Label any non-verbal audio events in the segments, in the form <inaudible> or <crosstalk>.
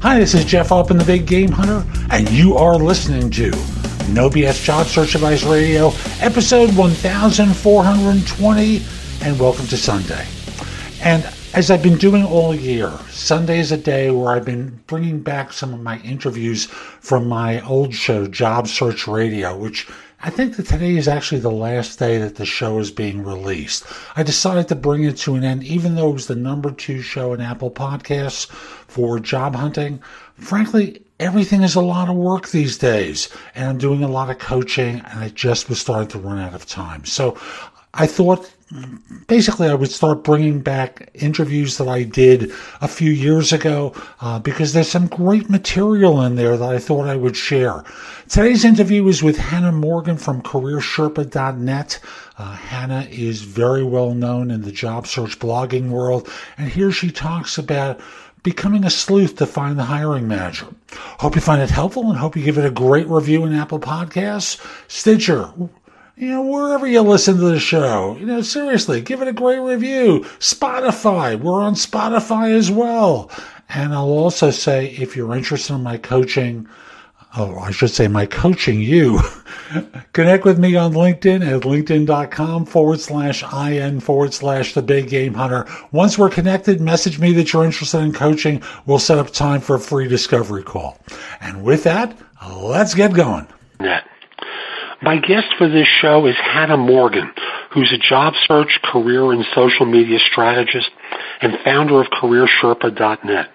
Hi, this is Jeff in the Big Game Hunter, and you are listening to No BS Job Search Advice Radio, episode 1420, and welcome to Sunday. And as I've been doing all year, Sunday is a day where I've been bringing back some of my interviews from my old show, Job Search Radio, which I think that today is actually the last day that the show is being released. I decided to bring it to an end, even though it was the number two show in Apple Podcasts for job hunting. Frankly, everything is a lot of work these days, and I'm doing a lot of coaching, and I just was starting to run out of time. So I thought basically I would start bringing back interviews that I did a few years ago uh, because there's some great material in there that I thought I would share. Today's interview is with Hannah Morgan from CareerSherpa.net. Uh, Hannah is very well known in the job search blogging world, and here she talks about becoming a sleuth to find the hiring manager. Hope you find it helpful and hope you give it a great review in Apple Podcasts, Stitcher, you know, wherever you listen to the show, you know, seriously, give it a great review. Spotify, we're on Spotify as well. And I'll also say, if you're interested in my coaching, oh, I should say my coaching you, <laughs> connect with me on LinkedIn at linkedin.com forward slash IN forward slash the big game hunter. Once we're connected, message me that you're interested in coaching. We'll set up time for a free discovery call. And with that, let's get going. Yeah. My guest for this show is Hannah Morgan, who's a job search, career, and social media strategist and founder of CareerSherpa.net.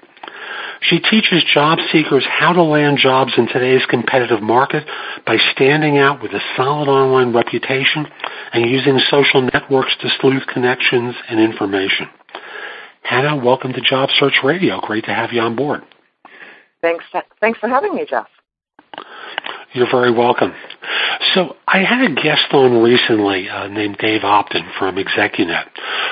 She teaches job seekers how to land jobs in today's competitive market by standing out with a solid online reputation and using social networks to sleuth connections and information. Hannah, welcome to Job Search Radio. Great to have you on board. Thanks. Thanks for having me, Jeff. You're very welcome. So I had a guest on recently uh, named Dave Opton from Execunet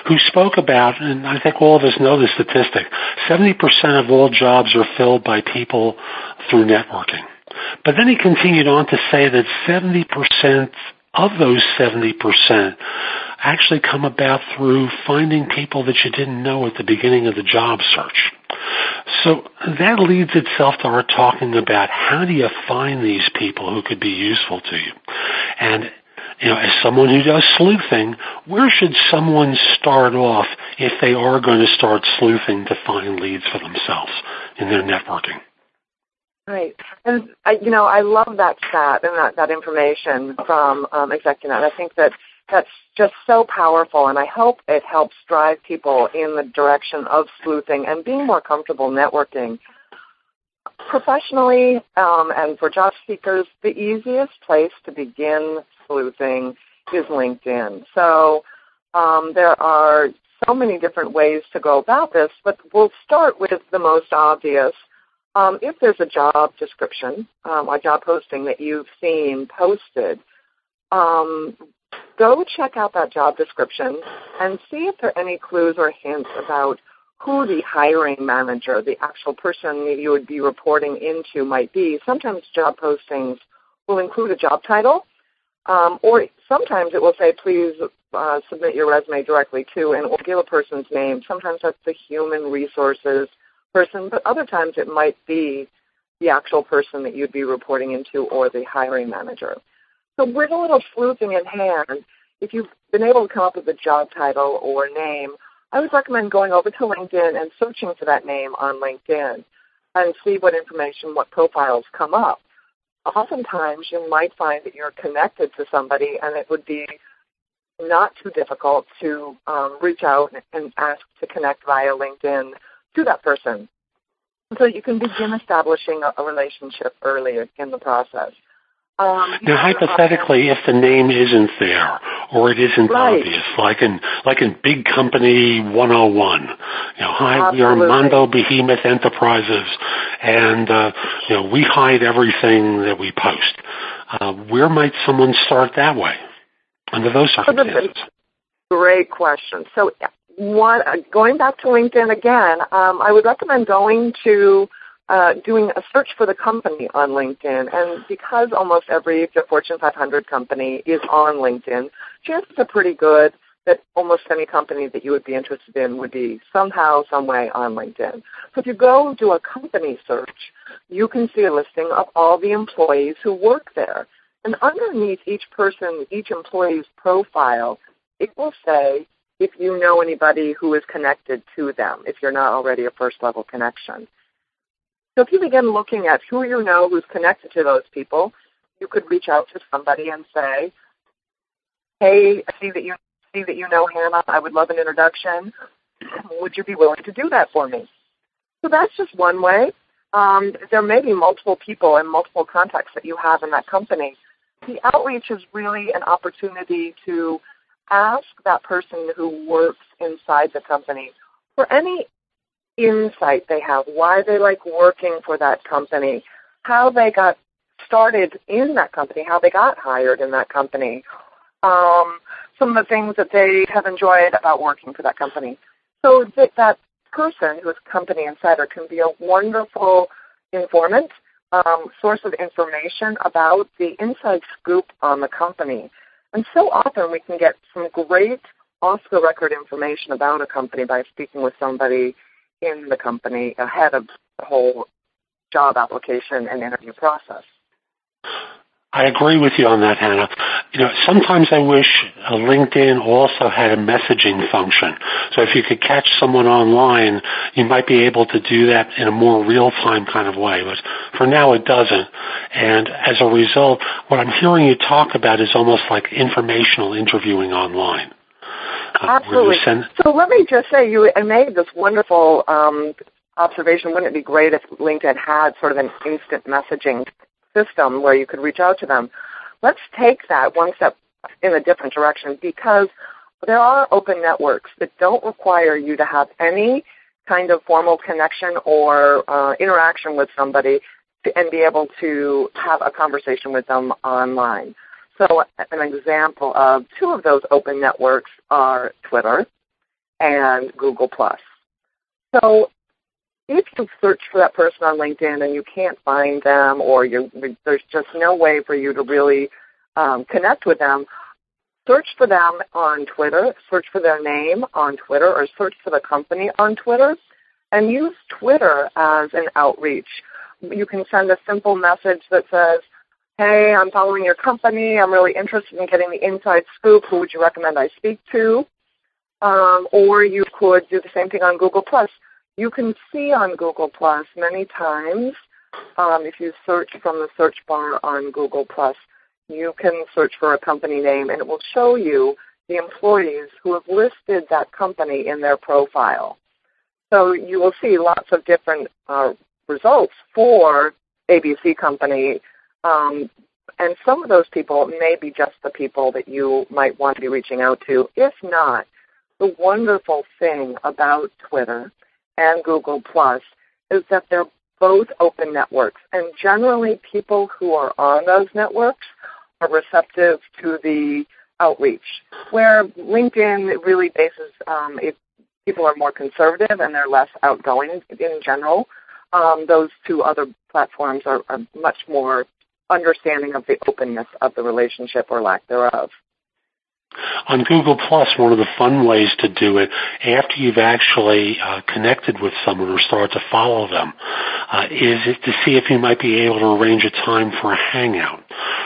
who spoke about, and I think all of us know the statistic, 70% of all jobs are filled by people through networking. But then he continued on to say that 70% of those 70% actually come about through finding people that you didn't know at the beginning of the job search. So that leads itself to our talking about how do you find these people who could be useful to you? And you know, as someone who does sleuthing, where should someone start off if they are going to start sleuthing to find leads for themselves in their networking? Right, and I, you know, I love that stat and that that information from um, Execunet. I think that that's just so powerful, and I hope it helps drive people in the direction of sleuthing and being more comfortable networking. Professionally um, and for job seekers, the easiest place to begin sleuthing is LinkedIn. So um, there are so many different ways to go about this, but we'll start with the most obvious. Um, if there's a job description, um, a job posting that you've seen posted, um, go check out that job description and see if there are any clues or hints about who the hiring manager, the actual person that you would be reporting into might be. Sometimes job postings will include a job title, um, or sometimes it will say, please uh, submit your resume directly to, and it will give a person's name. Sometimes that's the human resources person, but other times it might be the actual person that you'd be reporting into or the hiring manager. So with a little sleuthing in hand, if you've been able to come up with a job title or name, I would recommend going over to LinkedIn and searching for that name on LinkedIn and see what information, what profiles come up. Oftentimes, you might find that you're connected to somebody, and it would be not too difficult to um, reach out and ask to connect via LinkedIn to that person. So you can begin establishing a, a relationship earlier in the process. Um, now, hypothetically, if the name isn't there or it isn't right. obvious, like in like in Big Company 101, you know, hi, Absolutely. we are Mondo Behemoth Enterprises, and uh, you know, we hide everything that we post. Uh, where might someone start that way under those circumstances? Great question. So, one uh, going back to LinkedIn again, um, I would recommend going to uh, doing a search for the company on LinkedIn. And because almost every Fortune 500 company is on LinkedIn, chances are pretty good that almost any company that you would be interested in would be somehow, some way on LinkedIn. So if you go do a company search, you can see a listing of all the employees who work there. And underneath each person, each employee's profile, it will say if you know anybody who is connected to them, if you're not already a first level connection. So if you begin looking at who you know who's connected to those people, you could reach out to somebody and say, "Hey, I see that you see that you know Hannah. I would love an introduction. Would you be willing to do that for me?" So that's just one way. Um, there may be multiple people and multiple contacts that you have in that company. The outreach is really an opportunity to ask that person who works inside the company for any insight they have, why they like working for that company, how they got started in that company, how they got hired in that company, um, some of the things that they have enjoyed about working for that company. So that, that person who is company insider can be a wonderful informant, um, source of information about the inside scoop on the company. And so often we can get some great off the record information about a company by speaking with somebody in the company ahead of the whole job application and interview process. I agree with you on that, Hannah. You know, sometimes I wish uh, LinkedIn also had a messaging function. So if you could catch someone online, you might be able to do that in a more real-time kind of way. But for now, it doesn't. And as a result, what I'm hearing you talk about is almost like informational interviewing online. Absolutely. So let me just say, you made this wonderful um, observation. Wouldn't it be great if LinkedIn had sort of an instant messaging system where you could reach out to them? Let's take that one step in a different direction because there are open networks that don't require you to have any kind of formal connection or uh, interaction with somebody to, and be able to have a conversation with them online. So an example of two of those open networks are Twitter and Google+. So if you search for that person on LinkedIn and you can't find them or there's just no way for you to really um, connect with them, search for them on Twitter, search for their name on Twitter, or search for the company on Twitter, and use Twitter as an outreach. You can send a simple message that says, hey, I'm following your company. I'm really interested in getting the inside scoop. Who would you recommend I speak to? Um, or you could do the same thing on Google Plus. You can see on Google Plus many times um, if you search from the search bar on Google Plus, you can search for a company name and it will show you the employees who have listed that company in their profile. So you will see lots of different uh, results for ABC Company um, and some of those people may be just the people that you might want to be reaching out to. If not, the wonderful thing about Twitter and Google Plus is that they're both open networks. And generally, people who are on those networks are receptive to the outreach. Where LinkedIn really bases, um, if people are more conservative and they're less outgoing in general, um, those two other platforms are, are much more understanding of the openness of the relationship or lack thereof. On Google Plus, one of the fun ways to do it after you've actually uh, connected with someone or started to follow them uh, is to see if you might be able to arrange a time for a hangout,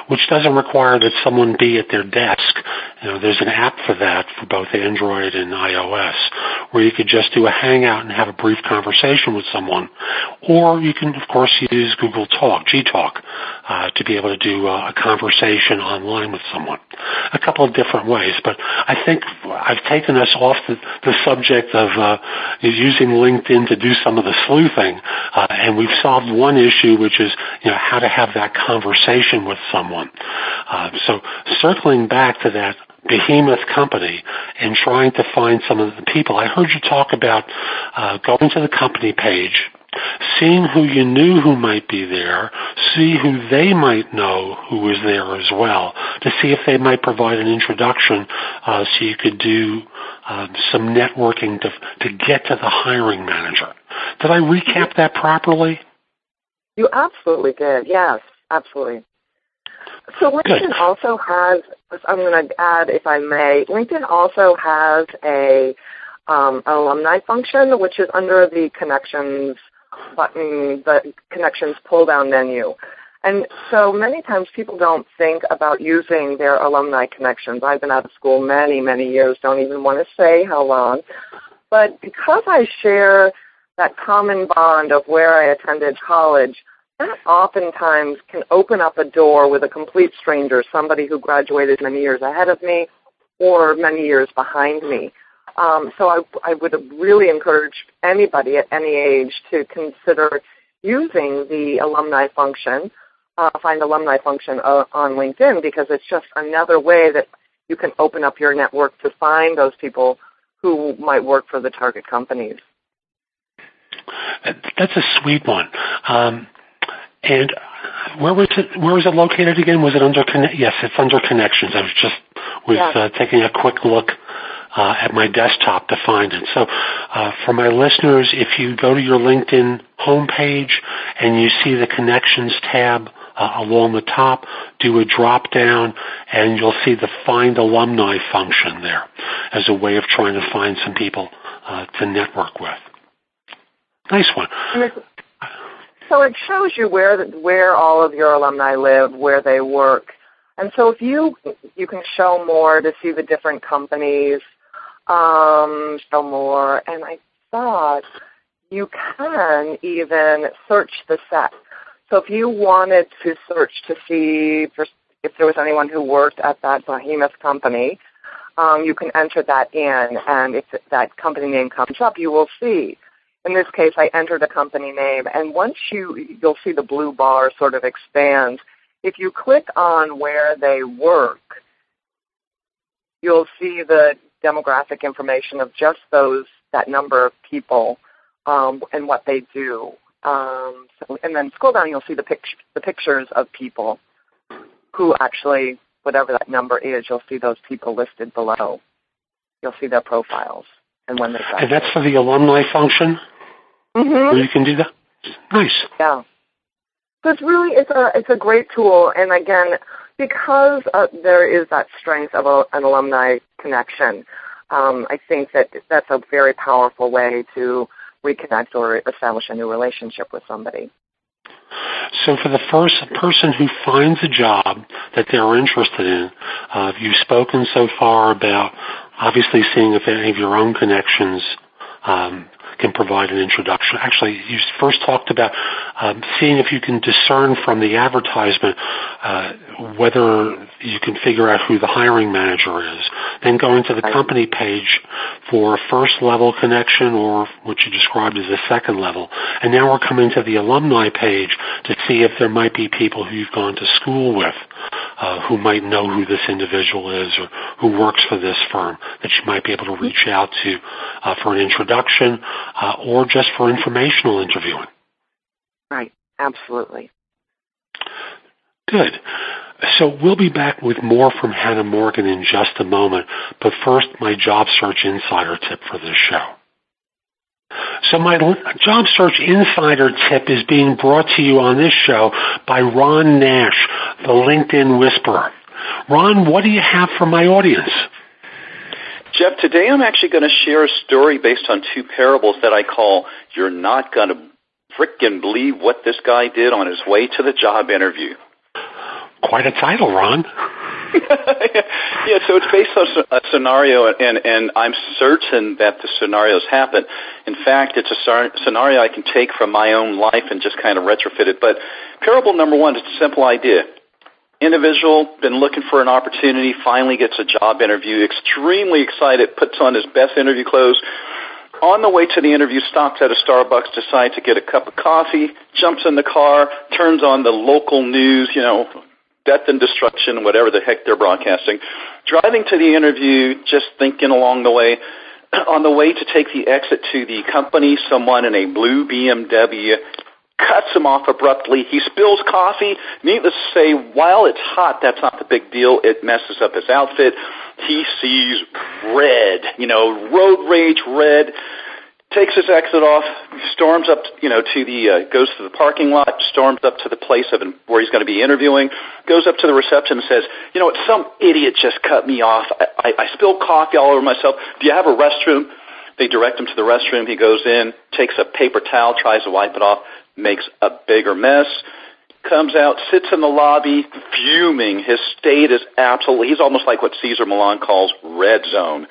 which doesn't require that someone be at their desk. You know, there's an app for that for both Android and iOS, where you could just do a hangout and have a brief conversation with someone, or you can, of course, use Google Talk, G Talk, uh, to be able to do a, a conversation online with someone. A couple of different ways, but I think I've taken us off the, the subject of uh, using LinkedIn to do some of the sleuthing, uh, and we've solved one issue, which is you know how to have that conversation with someone. Uh, so circling back to that behemoth company and trying to find some of the people. I heard you talk about uh, going to the company page, seeing who you knew who might be there, see who they might know who was there as well, to see if they might provide an introduction uh, so you could do uh, some networking to, to get to the hiring manager. Did I recap that properly? You absolutely did. Yes, absolutely. So LinkedIn Good. also has, I'm going to add if I may, LinkedIn also has a um, an alumni function, which is under the connections the connections pull down menu. And so many times people don't think about using their alumni connections. I've been out of school many, many years, don't even want to say how long. But because I share that common bond of where I attended college, that oftentimes can open up a door with a complete stranger, somebody who graduated many years ahead of me or many years behind me. Um, so I, I would really encourage anybody at any age to consider using the alumni function, uh, find alumni function uh, on LinkedIn because it's just another way that you can open up your network to find those people who might work for the target companies. That's a sweet one. Um, and where was it? Where was it located again? Was it under? Yes, it's under connections. I was just was uh, taking a quick look uh, at my desktop to find it. So, uh, for my listeners, if you go to your LinkedIn homepage and you see the connections tab uh, along the top, do a drop down, and you'll see the Find Alumni function there as a way of trying to find some people uh, to network with. Nice one. So it shows you where where all of your alumni live, where they work, and so if you you can show more to see the different companies, um, show more, and I thought you can even search the set. So if you wanted to search to see if there was anyone who worked at that behemoth company, um, you can enter that in, and if that company name comes up, you will see in this case, I entered a company name, and once you you'll see the blue bar sort of expands. If you click on where they work, you'll see the demographic information of just those that number of people um, and what they do. Um, so, and then scroll down, you'll see the, pict- the pictures of people who actually, whatever that number is, you'll see those people listed below. You'll see their profiles and when they. And that's for the alumni function. Mm-hmm. you can do that. Nice. Yeah. So it's really it's a it's a great tool, and again, because uh, there is that strength of a, an alumni connection, um, I think that that's a very powerful way to reconnect or establish a new relationship with somebody. So for the first person who finds a job that they're interested in, uh, you've spoken so far about obviously seeing if any of your own connections um, can provide an introduction. Actually, you first talked about um, seeing if you can discern from the advertisement uh, whether you can figure out who the hiring manager is. Then going to the company page for a first level connection or what you described as a second level. And now we're coming to the alumni page to see if there might be people who you've gone to school with uh, who might know who this individual is or who works for this firm that you might be able to reach out to uh, for an introduction uh, or just for informational interviewing. Right, absolutely. Good. So we'll be back with more from Hannah Morgan in just a moment, but first my job search insider tip for this show. So my job search insider tip is being brought to you on this show by Ron Nash, the LinkedIn Whisperer. Ron, what do you have for my audience? Jeff, today I'm actually going to share a story based on two parables that I call You're Not Going to Frickin' Believe What This Guy Did on His Way to the Job Interview. Quite a title, Ron. <laughs> yeah, so it's based on a scenario, and and I'm certain that the scenarios happen. In fact, it's a scenario I can take from my own life and just kind of retrofit it. But parable number one is a simple idea. Individual been looking for an opportunity, finally gets a job interview, extremely excited, puts on his best interview clothes. On the way to the interview, stops at a Starbucks, decides to get a cup of coffee, jumps in the car, turns on the local news, you know, death and destruction, whatever the heck they're broadcasting. Driving to the interview, just thinking along the way, <clears throat> on the way to take the exit to the company, someone in a blue BMW cuts him off abruptly. He spills coffee. Needless to say, while it's hot, that's not the big deal. It messes up his outfit. He sees red, you know, road rage red takes his exit off, storms up, you know, to the uh, goes to the parking lot, storms up to the place of where he's going to be interviewing, goes up to the reception and says, "You know what? Some idiot just cut me off. I, I, I spilled coffee all over myself. Do you have a restroom?" They direct him to the restroom. He goes in, takes a paper towel, tries to wipe it off, makes a bigger mess. Comes out, sits in the lobby, fuming. His state is absolutely, he's almost like what Cesar Millan calls red zone.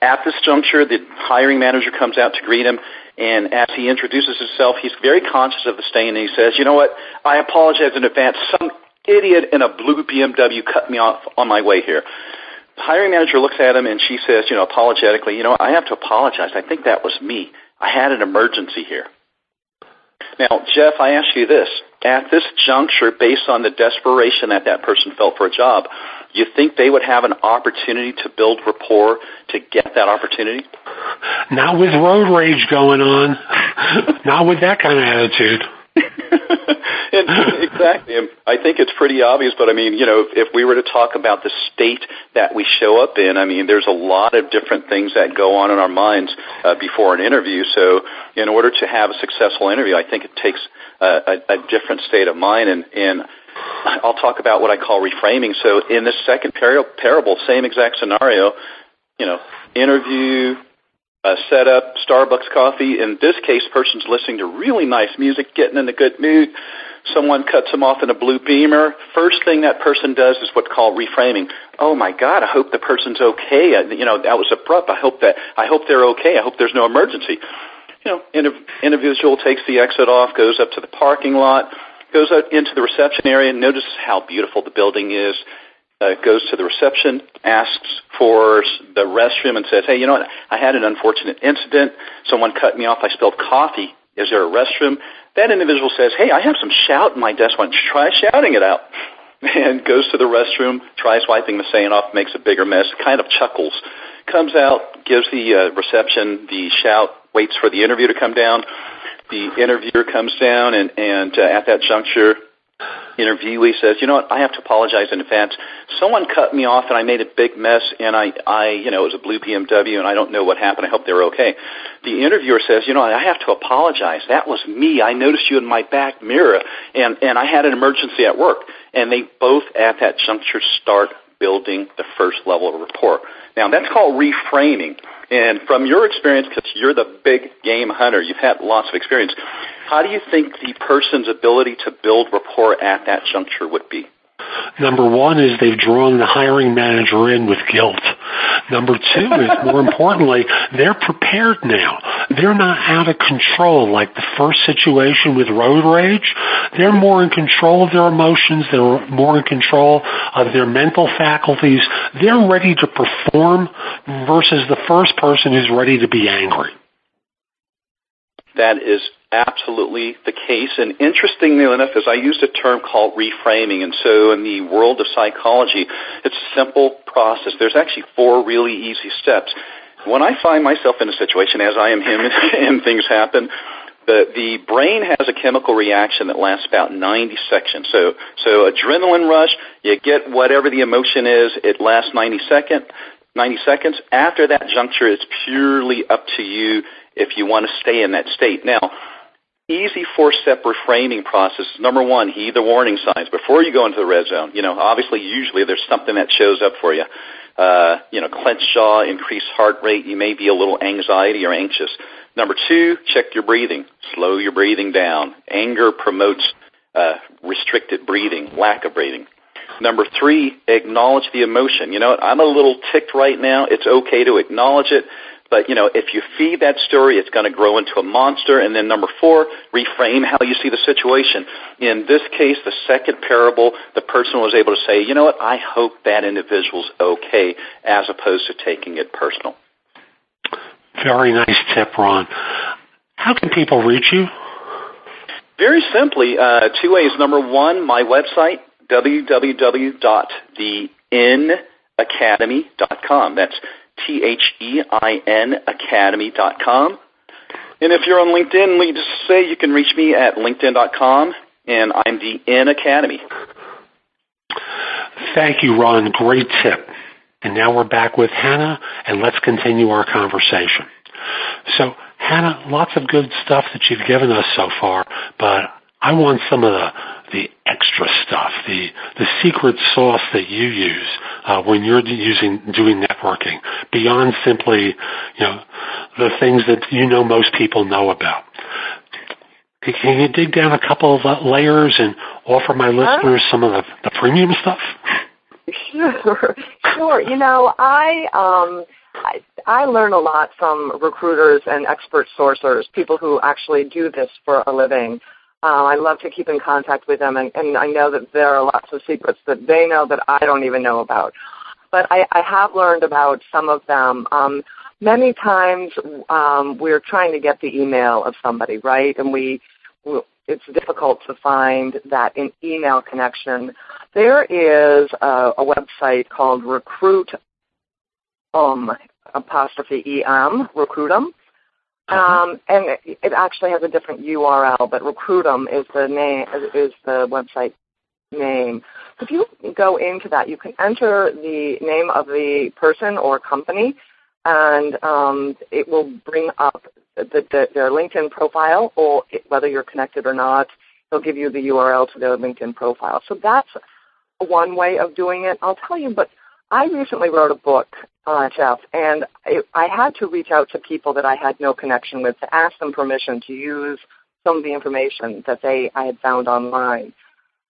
At this juncture, the hiring manager comes out to greet him, and as he introduces himself, he's very conscious of the stain, and he says, "You know what? I apologize in advance. Some idiot in a blue BMW cut me off on my way here." The hiring manager looks at him, and she says, you know, apologetically, "You know, I have to apologize. I think that was me. I had an emergency here." Now, Jeff, I ask you this: at this juncture, based on the desperation that that person felt for a job, you think they would have an opportunity to build rapport to get that opportunity? Not with road rage going on. Not with that kind of attitude. <laughs> and exactly. I think it's pretty obvious, but I mean, you know, if, if we were to talk about the state that we show up in, I mean, there's a lot of different things that go on in our minds uh, before an interview. So, in order to have a successful interview, I think it takes uh, a, a different state of mind, and, and I'll talk about what I call reframing. So in this second par- parable, same exact scenario, you know, interview, uh, setup, Starbucks coffee. In this case, person's listening to really nice music, getting in a good mood. Someone cuts them off in a blue beamer. First thing that person does is what's called reframing. Oh my God, I hope the person's okay. I, you know, that was abrupt. I hope that I hope they're okay. I hope there's no emergency. You know, individual takes the exit off, goes up to the parking lot goes out into the reception area, notices how beautiful the building is, uh, goes to the reception, asks for the restroom, and says, "Hey, you know what? I had an unfortunate incident. Someone cut me off. I spilled coffee. Is there a restroom?" That individual says, "Hey, I have some shout in my desk. Why don't you try shouting it out?" <laughs> And goes to the restroom, tries wiping the stain off, makes a bigger mess, kind of chuckles, comes out, gives the uh, reception the shout, waits for the interview to come down the interviewer comes down, and and uh, at that juncture, interviewee says, "You know what? I have to apologize in advance. Someone cut me off, and I made a big mess. And I, I, you know, it was a blue BMW, and I don't know what happened. I hope they're okay." The interviewer says, "You know, I have to apologize. That was me. I noticed you in my back mirror, and and I had an emergency at work." And they both, at that juncture, start building the first level of rapport. Now, that's called reframing. And from your experience, because you're the big game hunter, you've had lots of experience, how do you think the person's ability to build rapport at that juncture would be? Number one is they've drawn the hiring manager in with guilt. Number two is, more importantly, they're prepared now. They're not out of control like the first situation with road rage. They're more in control of their emotions. They're more in control of their mental faculties. They're ready to perform versus the first person who's ready to be angry. That is absolutely the case. And interestingly enough, as I used a term called reframing, and so in the world of psychology, it's a simple process. There's actually four really easy steps. When I find myself in a situation, as I am him, <laughs> and things happen, the, the brain has a chemical reaction that lasts about 90 seconds. So, so adrenaline rush, you get whatever the emotion is, it lasts 90 second, 90 seconds. After that juncture, it's purely up to you if you want to stay in that state. Now, easy four-step reframing process. Number one, heed the warning signs before you go into the red zone. You know, obviously, usually there's something that shows up for you. Uh, you know, clenched jaw, increased heart rate. You may be a little anxiety or anxious. Number two, check your breathing. Slow your breathing down. Anger promotes uh, restricted breathing, lack of breathing. Number three, acknowledge the emotion. You know, I'm a little ticked right now. It's okay to acknowledge it. But, you know, if you feed that story, it's going to grow into a monster. And then number four, reframe how you see the situation. In this case, the second parable, the person was able to say, you know what, I hope that individual's okay, as opposed to taking it personal. Very nice tip, Ron. How can people reach you? Very simply, uh, two ways. Number one, my website, www.thein.academy.com. That's T-H-E-I-N academy.com. And if you're on LinkedIn, let me just say you can reach me at linkedin.com, and I'm the In Academy. Thank you, Ron. Great tip. And now we're back with Hannah, and let's continue our conversation. So, Hannah, lots of good stuff that you've given us so far, but I want some of the the extra stuff, the the secret sauce that you use uh, when you're using doing networking beyond simply, you know, the things that you know most people know about. Can you dig down a couple of layers and offer my listeners some of the, the premium stuff? Sure, sure. You know, I um, I, I learn a lot from recruiters and expert sourcers, people who actually do this for a living. Uh, I love to keep in contact with them, and, and I know that there are lots of secrets that they know that I don't even know about. But I, I have learned about some of them. Um, many times um, we're trying to get the email of somebody, right? And we, it's difficult to find that in email connection. There is a, a website called Recruit um apostrophe em Recruit'em. Um, and it, it, actually has a different URL, but Recruit'em is the name is the website name. If you go into that, you can enter the name of the person or company, and um, it will bring up the, the, their LinkedIn profile, or whether you're connected or not. It'll give you the URL to their LinkedIn profile. So that's one way of doing it. I'll tell you, but I recently wrote a book, uh, Jeff, and I, I had to reach out to people that I had no connection with to ask them permission to use some of the information that they I had found online.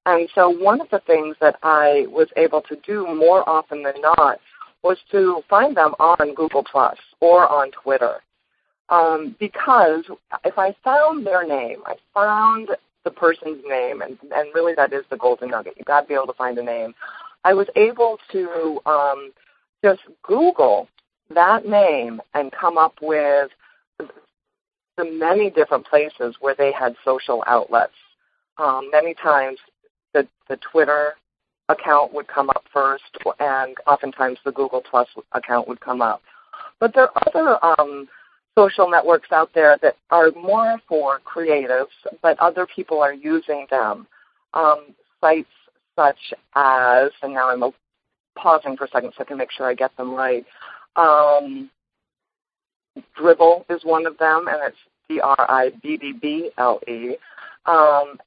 And so one of the things that I was able to do more often than not was to find them on Google Plus or on Twitter. Um, because if I found their name, I found the person's name, and, and really that is the golden nugget. You've got to be able to find a name. I was able to um, just Google that name and come up with the many different places where they had social outlets. Um, many times the, the Twitter account would come up first, and oftentimes the Google Plus account would come up. But there are other um, social networks out there that are more for creatives, but other people are using them. Um, sites such as, and now I'm pausing for a second so I can make sure I get them right. Um, Dribbble is one of them, and it's D-R-I-B-B-B-L-E. Um,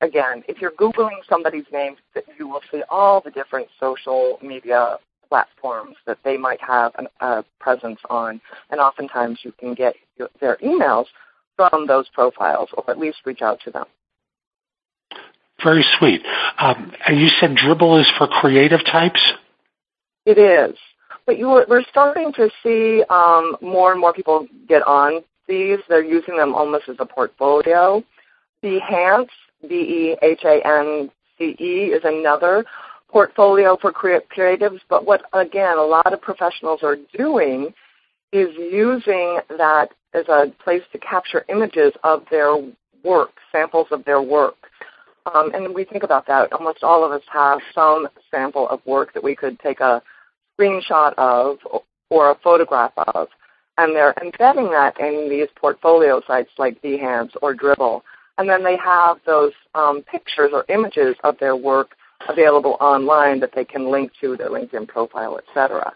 again, if you're Googling somebody's name, you will see all the different social media platforms that they might have a presence on, and oftentimes you can get their emails from those profiles, or at least reach out to them. Very sweet. Um, and you said Dribbble is for creative types? It is. But you, we're starting to see um, more and more people get on these. They're using them almost as a portfolio. Behance, B-E-H-A-N-C-E, is another portfolio for creatives. But what, again, a lot of professionals are doing is using that as a place to capture images of their work, samples of their work. Um, and we think about that. Almost all of us have some sample of work that we could take a screenshot of or a photograph of, and they're embedding that in these portfolio sites like Behance or Dribbble. And then they have those um, pictures or images of their work available online that they can link to their LinkedIn profile, etc.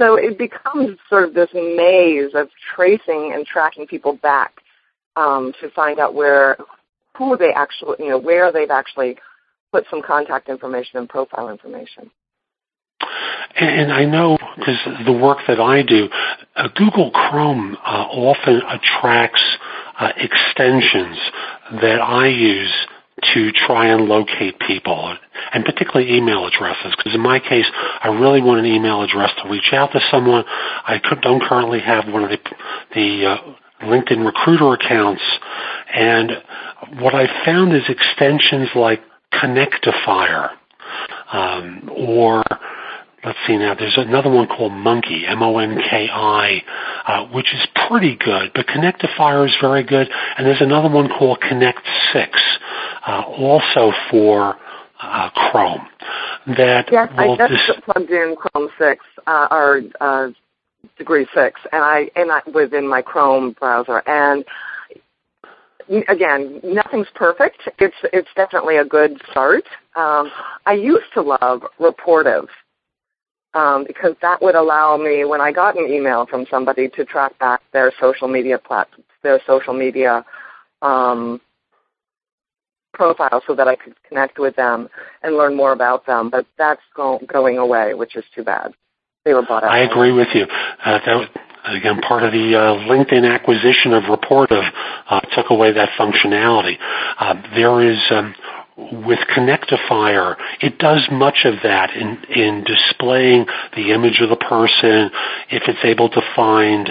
So it becomes sort of this maze of tracing and tracking people back um, to find out where who they actually, you know, where they've actually put some contact information and profile information. And I know because the work that I do, uh, Google Chrome uh, often attracts uh, extensions that I use to try and locate people, and particularly email addresses. Because in my case, I really want an email address to reach out to someone. I don't currently have one of the the uh, LinkedIn recruiter accounts, and what I found is extensions like Connectifier um, or let's see now, there's another one called Monkey, M-O-N-K-I, uh, which is pretty good, but Connectifier is very good, and there's another one called Connect 6, uh, also for uh, Chrome. That yes, I just dis- plugged in Chrome 6, uh, or uh, Degree 6, and I, and I within my Chrome browser, and again, nothing's perfect. It's it's definitely a good start. Um, I used to love Rapportive um, because that would allow me, when I got an email from somebody, to track back their social media plat- their social media um, profile, so that I could connect with them and learn more about them. But that's go- going away, which is too bad. They were bought out. I agree with you. Uh, that again part of the uh, LinkedIn acquisition of Rapportive uh, took away that functionality. Uh, there is um, with Connectifier, it does much of that in, in displaying the image of the person, if it's able to find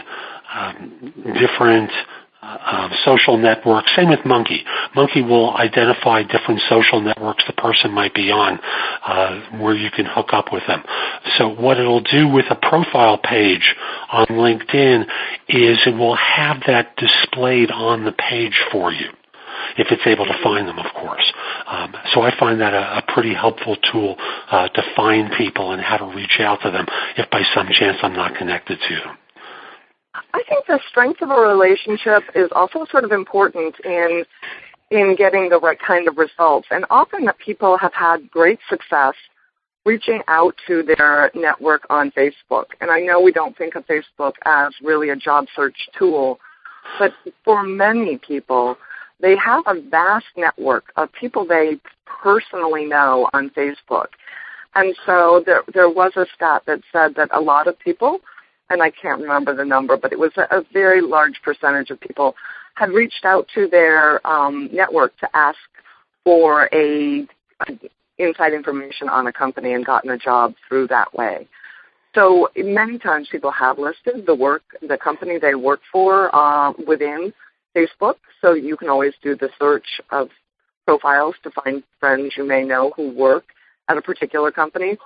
um, different uh, social networks. Same with Monkey. Monkey will identify different social networks the person might be on uh, where you can hook up with them. So what it'll do with a profile page on LinkedIn is it will have that displayed on the page for you if it's able to find them, of course. Um, so I find that a, a pretty helpful tool uh, to find people and how to reach out to them if by some chance I'm not connected to them. I think the strength of a relationship is also sort of important in in getting the right kind of results. And often that people have had great success reaching out to their network on Facebook. And I know we don't think of Facebook as really a job search tool, but for many people, they have a vast network of people they personally know on Facebook. And so there, there was a stat that said that a lot of people, and I can't remember the number, but it was a, a very large percentage of people had reached out to their um, network to ask for a, a inside information on a company and gotten a job through that way. So many times people have listed the work, the company they work for uh, within Facebook, so you can always do the search of profiles to find friends you may know who work at a particular company,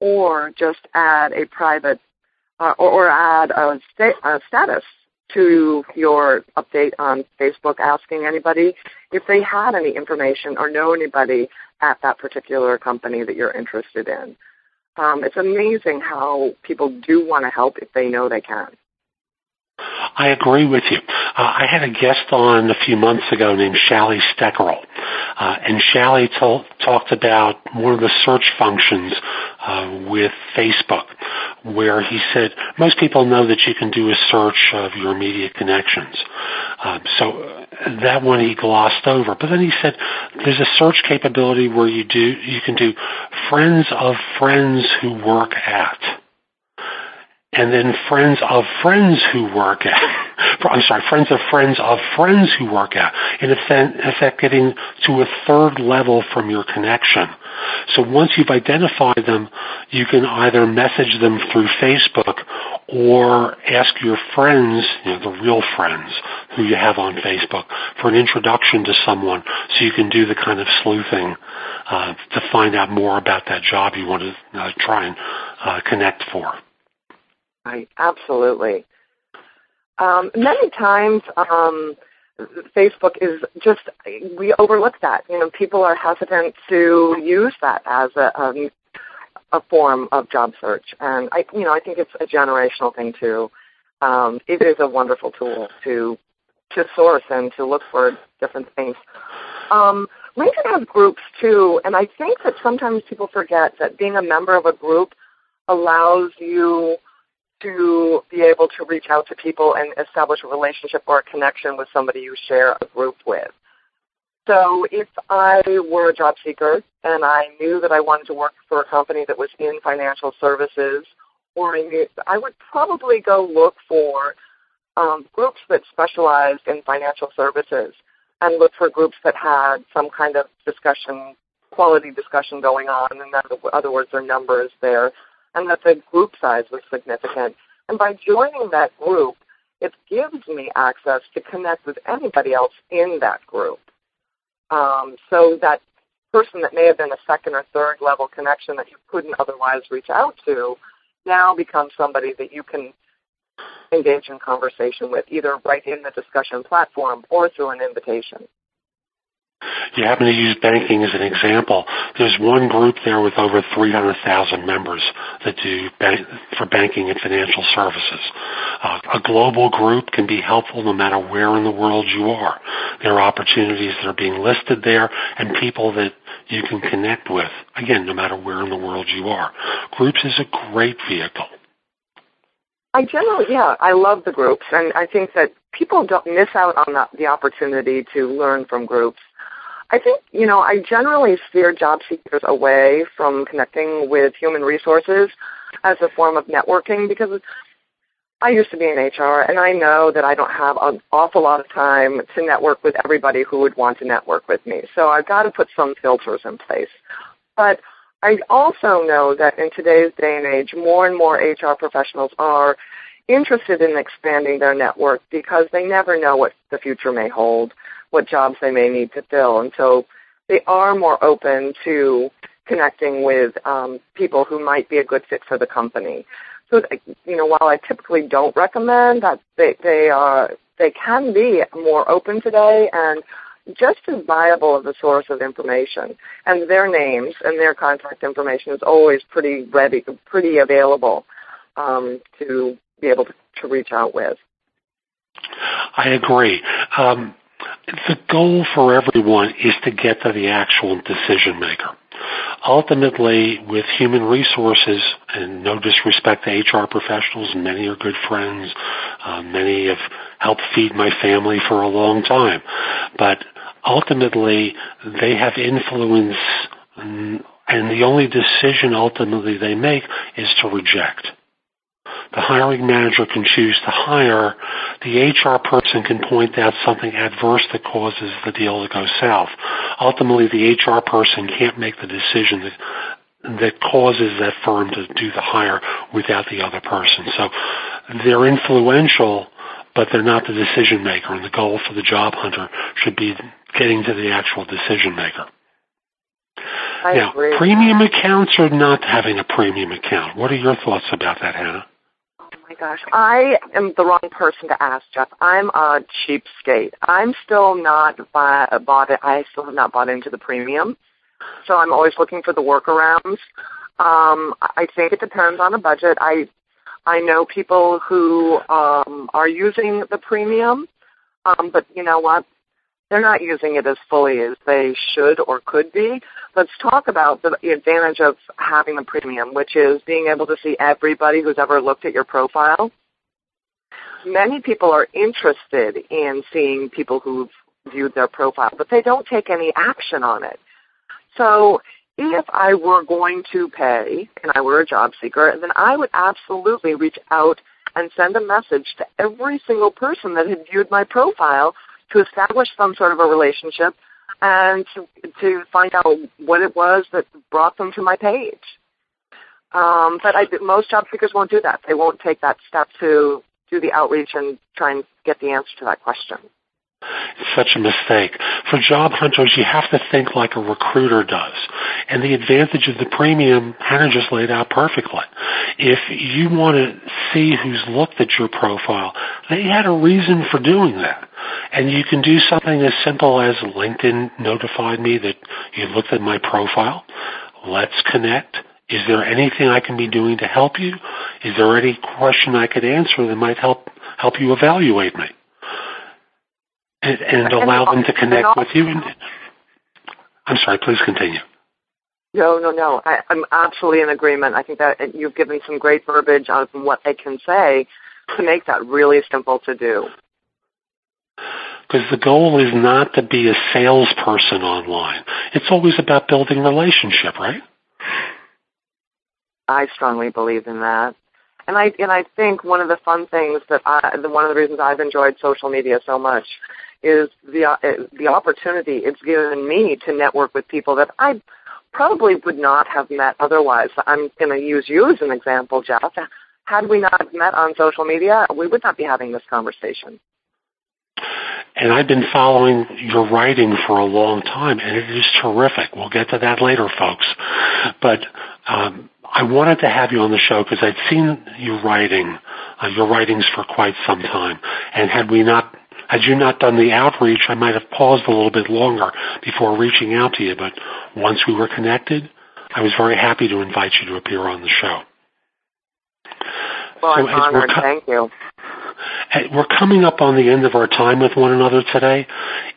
or just add a private uh, or, or, add a, sta- a status to your update on Facebook asking anybody if they had any information or know anybody at that particular company that you're interested in. Um, it's amazing how people do want to help if they know they can. I agree with you. Uh, I had a guest on a few months ago named Shally Steckerl, uh, and Shally told, talked about one of the search functions uh, with Facebook, where he said most people know that you can do a search of your immediate connections. Um, so uh, that one he glossed over, but then he said there's a search capability where you do you can do friends of friends who work at and then friends of friends who work at, <laughs> I'm sorry, friends of friends of friends who work at, in effect getting to a third level from your connection. So once you've identified them, you can either message them through Facebook or ask your friends, you know, the real friends who you have on Facebook, for an introduction to someone so you can do the kind of sleuthing uh, to find out more about that job you want to uh, try and uh, connect for. Right, absolutely. Um, many times, um, Facebook is just we overlook that. You know, people are hesitant to use that as a um, a form of job search, and I, you know, I think it's a generational thing too. Um, it is a wonderful tool to to source and to look for different things. Um, LinkedIn has groups too, and I think that sometimes people forget that being a member of a group allows you to be able to reach out to people and establish a relationship or a connection with somebody you share a group with. So if I were a job seeker and I knew that I wanted to work for a company that was in financial services, or I would probably go look for um, groups that specialized in financial services and look for groups that had some kind of discussion, quality discussion going on. In other words, their numbers there, and that the group size was significant. And by joining that group, it gives me access to connect with anybody else in that group. Um, so that person that may have been a second or third level connection that you couldn't otherwise reach out to now becomes somebody that you can engage in conversation with, either right in the discussion platform or through an invitation. You happen to use banking as an example. There's one group there with over 300,000 members that do bank, for banking and financial services. Uh, a global group can be helpful no matter where in the world you are. There are opportunities that are being listed there and people that you can connect with, again, no matter where in the world you are. Groups is a great vehicle. I generally, yeah, I love the groups, and I think that people don't miss out on the, the opportunity to learn from groups I think, you know, I generally steer job seekers away from connecting with human resources as a form of networking because I used to be in HR and I know that I don't have an awful lot of time to network with everybody who would want to network with me. So I've got to put some filters in place. But I also know that in today's day and age, more and more HR professionals are interested in expanding their network because they never know what the future may hold what jobs they may need to fill. And so they are more open to connecting with um, people who might be a good fit for the company. So, you know, while I typically don't recommend that they, they are, they can be more open today and just as viable as a source of information. And their names and their contact information is always pretty ready, pretty available um, to be able to, to reach out with. I agree. Um, the goal for everyone is to get to the actual decision maker. Ultimately, with human resources, and no disrespect to HR professionals, many are good friends. Uh, many have helped feed my family for a long time. But ultimately, they have influence, and the only decision ultimately they make is to reject. The hiring manager can choose to hire. The HR person can point out something adverse that causes the deal to go south. Ultimately, the HR person can't make the decision that that causes that firm to do the hire without the other person. So they're influential, but they're not the decision maker. And the goal for the job hunter should be getting to the actual decision maker. I now, agree. premium accounts or not having a premium account. What are your thoughts about that, Hannah? Gosh, I am the wrong person to ask, Jeff. I'm a cheapskate. I'm still not buy, bought it. I still have not bought into the premium, so I'm always looking for the workarounds. Um, I think it depends on the budget. I I know people who um, are using the premium, um, but you know what? They're not using it as fully as they should or could be. Let's talk about the advantage of having the premium, which is being able to see everybody who's ever looked at your profile. Many people are interested in seeing people who've viewed their profile, but they don't take any action on it. So if I were going to pay and I were a job seeker, then I would absolutely reach out and send a message to every single person that had viewed my profile to establish some sort of a relationship and to, to find out what it was that brought them to my page. Um, but I, most job seekers won't do that. They won't take that step to do the outreach and try and get the answer to that question. It's such a mistake. For job hunters, you have to think like a recruiter does. And the advantage of the premium, Hannah just laid out perfectly. If you want to see who's looked at your profile, they had a reason for doing that. And you can do something as simple as LinkedIn notified me that you looked at my profile. Let's connect. Is there anything I can be doing to help you? Is there any question I could answer that might help help you evaluate me? And, and allow them to connect with you. I'm sorry, please continue. No, no, no. I, I'm absolutely in agreement. I think that you've given some great verbiage on what they can say to make that really simple to do. Because the goal is not to be a salesperson online. It's always about building relationship, right? I strongly believe in that. And I and I think one of the fun things that I one of the reasons I've enjoyed social media so much is the uh, the opportunity it's given me to network with people that I probably would not have met otherwise. I'm going to use you as an example, Jeff. Had we not met on social media, we would not be having this conversation. And I've been following your writing for a long time, and it is terrific. We'll get to that later, folks. But um, I wanted to have you on the show because I'd seen you writing, uh, your writings for quite some time. And had we not, had you not done the outreach, I might have paused a little bit longer before reaching out to you. But once we were connected, I was very happy to invite you to appear on the show. Well, so I'm honored. Co- Thank you. We're coming up on the end of our time with one another today.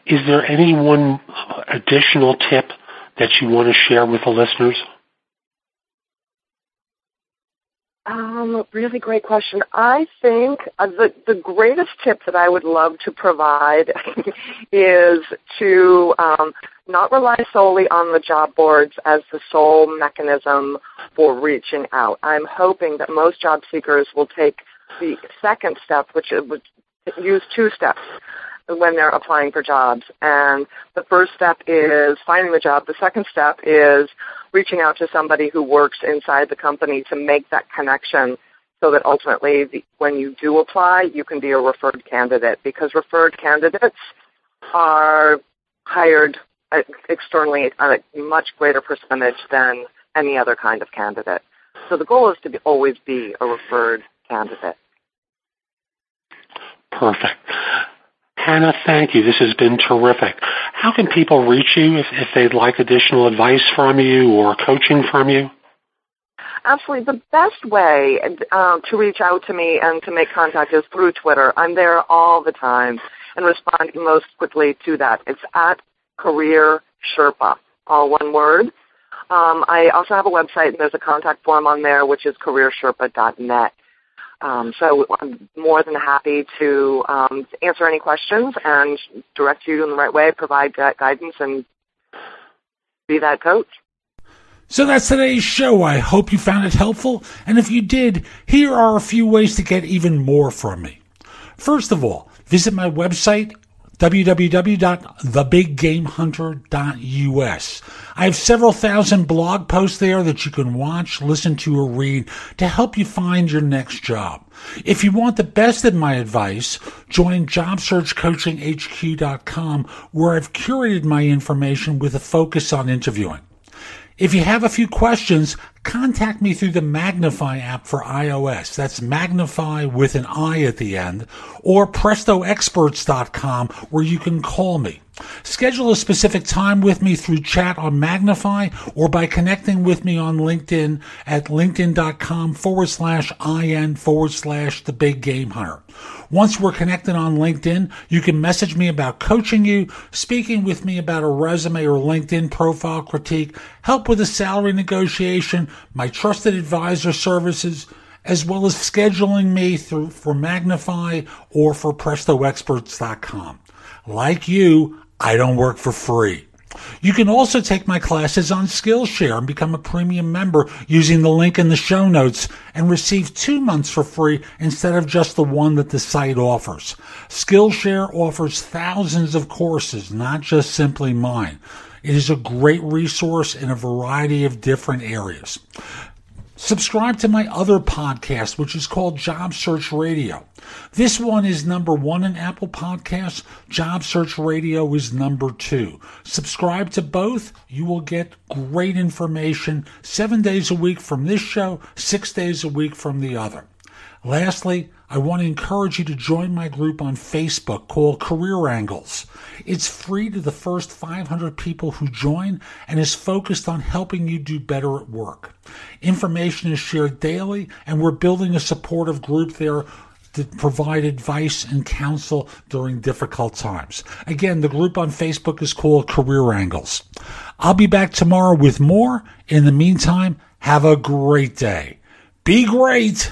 Is there any one additional tip that you want to share with the listeners? Um, really great question. I think uh, the the greatest tip that I would love to provide <laughs> is to um, not rely solely on the job boards as the sole mechanism for reaching out. I'm hoping that most job seekers will take the second step, which would use two steps when they're applying for jobs. And the first step is finding the job. The second step is reaching out to somebody who works inside the company to make that connection so that ultimately the, when you do apply, you can be a referred candidate because referred candidates are hired uh, externally at a much greater percentage than any other kind of candidate. So the goal is to be, always be a referred candidate. Perfect. Hannah, thank you. This has been terrific. How can people reach you if, if they'd like additional advice from you or coaching from you? Absolutely. The best way uh, to reach out to me and to make contact is through Twitter. I'm there all the time and respond most quickly to that. It's at Career Sherpa, all one word. Um, I also have a website and there's a contact form on there, which is careersherpa.net. Um, so I'm more than happy to um, answer any questions and direct you in the right way, provide guidance, and be that coach. So that's today's show. I hope you found it helpful. And if you did, here are a few ways to get even more from me. First of all, visit my website, www.thebiggamehunter.us. I have several thousand blog posts there that you can watch, listen to, or read to help you find your next job. If you want the best of my advice, join JobSearchCoachingHQ.com where I've curated my information with a focus on interviewing. If you have a few questions, contact me through the Magnifi app for iOS. That's Magnifi with an I at the end, or PrestoExperts.com where you can call me. Schedule a specific time with me through chat on Magnifi or by connecting with me on LinkedIn at linkedin.com forward slash IN forward slash the big game hunter. Once we're connected on LinkedIn, you can message me about coaching you, speaking with me about a resume or LinkedIn profile critique, help with a salary negotiation, my trusted advisor services, as well as scheduling me through for Magnifi or for PrestoExperts.com. Like you, I don't work for free. You can also take my classes on Skillshare and become a premium member using the link in the show notes and receive two months for free instead of just the one that the site offers. Skillshare offers thousands of courses, not just simply mine. It is a great resource in a variety of different areas. Subscribe to my other podcast, which is called Job Search Radio. This one is number one in Apple Podcasts. Job Search Radio is number two. Subscribe to both. You will get great information seven days a week from this show, six days a week from the other. Lastly, I want to encourage you to join my group on Facebook called Career Angles. It's free to the first 500 people who join and is focused on helping you do better at work. Information is shared daily, and we're building a supportive group there to provide advice and counsel during difficult times. Again, the group on Facebook is called Career Angles. I'll be back tomorrow with more. In the meantime, have a great day. Be great!